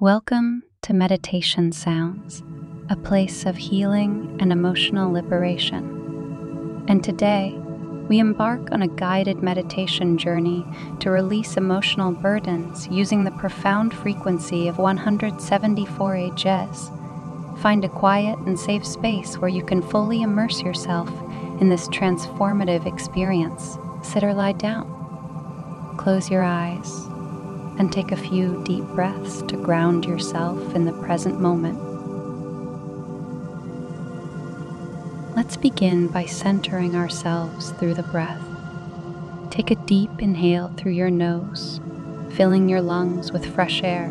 Welcome to Meditation Sounds, a place of healing and emotional liberation. And today, we embark on a guided meditation journey to release emotional burdens using the profound frequency of 174 Hz. Find a quiet and safe space where you can fully immerse yourself in this transformative experience. Sit or lie down. Close your eyes and take a few deep breaths to ground yourself in the present moment. Let's begin by centering ourselves through the breath. Take a deep inhale through your nose, filling your lungs with fresh air.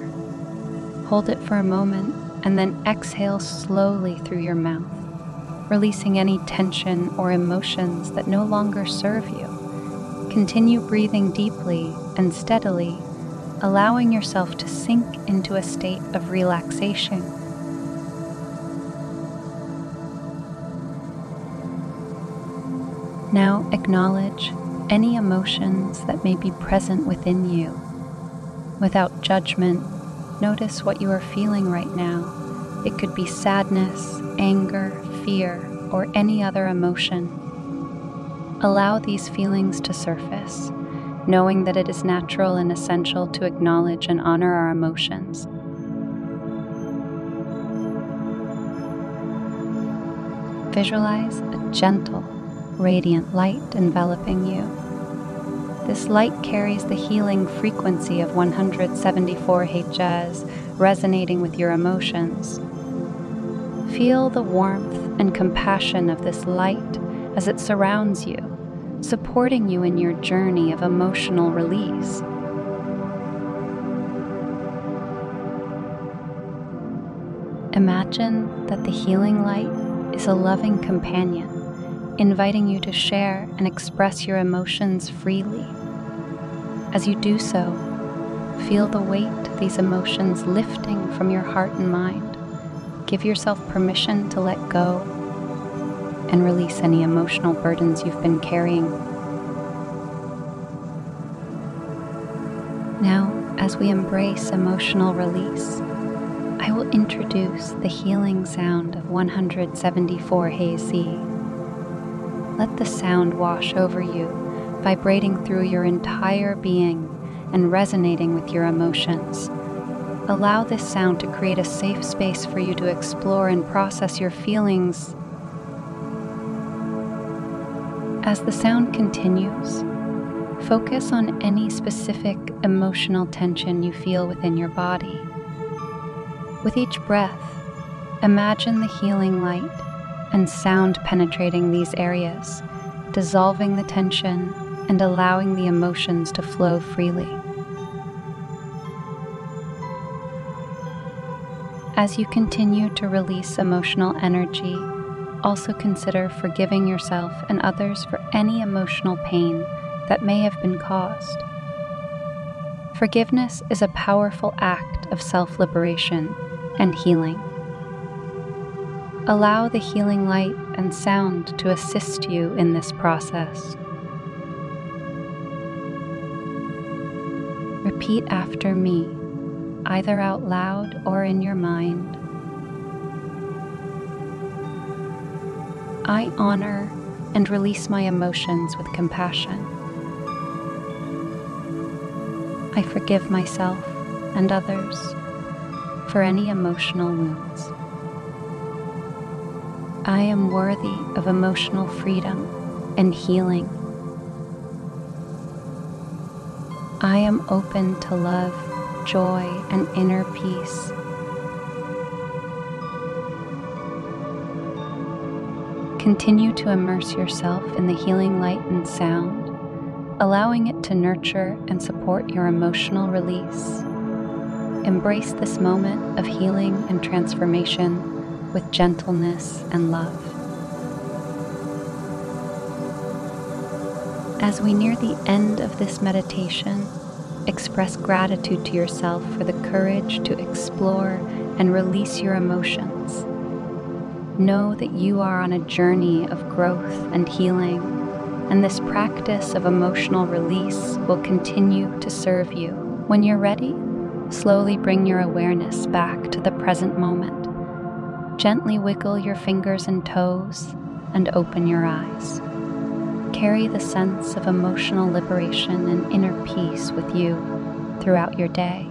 Hold it for a moment and then exhale slowly through your mouth, releasing any tension or emotions that no longer serve you. Continue breathing deeply and steadily allowing yourself to sink into a state of relaxation. Now acknowledge any emotions that may be present within you. Without judgment, notice what you are feeling right now. It could be sadness, anger, fear, or any other emotion. Allow these feelings to surface knowing that it is natural and essential to acknowledge and honor our emotions. Visualize a gentle, radiant light enveloping you. This light carries the healing frequency of 174 Hz, resonating with your emotions. Feel the warmth and compassion of this light as it surrounds you supporting you in your journey of emotional release. Imagine that the healing light is a loving companion, inviting you to share and express your emotions freely. As you do so, feel the weight of these emotions lifting from your heart and mind. Give yourself permission to let go and release any emotional burdens you've been carrying. Now, as we embrace emotional release, I will introduce the healing sound of 174 Hz. Let the sound wash over you, vibrating through your entire being and resonating with your emotions. Allow this sound to create a safe space for you to explore and process your feelings as the sound continues, focus on any specific emotional tension you feel within your body. With each breath, imagine the healing light and sound penetrating these areas, dissolving the tension and allowing the emotions to flow freely. As you continue to release emotional energy, also consider forgiving yourself and others for any emotional pain that may have been caused. Forgiveness is a powerful act of self liberation and healing. Allow the healing light and sound to assist you in this process. Repeat after me, either out loud or in your mind. I honor and release my emotions with compassion. I forgive myself and others for any emotional wounds. I am worthy of emotional freedom and healing. I am open to love, joy, and inner peace. Continue to immerse yourself in the healing light and sound, allowing it to nurture and support your emotional release. embrace this moment of healing and transformation with gentleness and love. As we near the end of this meditation, express gratitude to yourself for the courage to explore and release your emotions. Know that you are on a journey of growth and healing, and this practice of emotional release will continue to serve you. When you're ready, slowly bring your awareness back to the present moment. Gently wiggle your fingers and toes and open your eyes carry the sense of emotional liberation and inner peace with you throughout your day.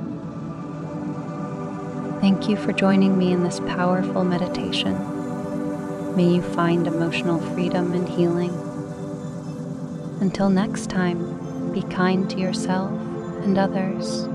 Thank you for joining me in this powerful meditation. May you find emotional freedom and healing. Until next time, be kind to yourself and others.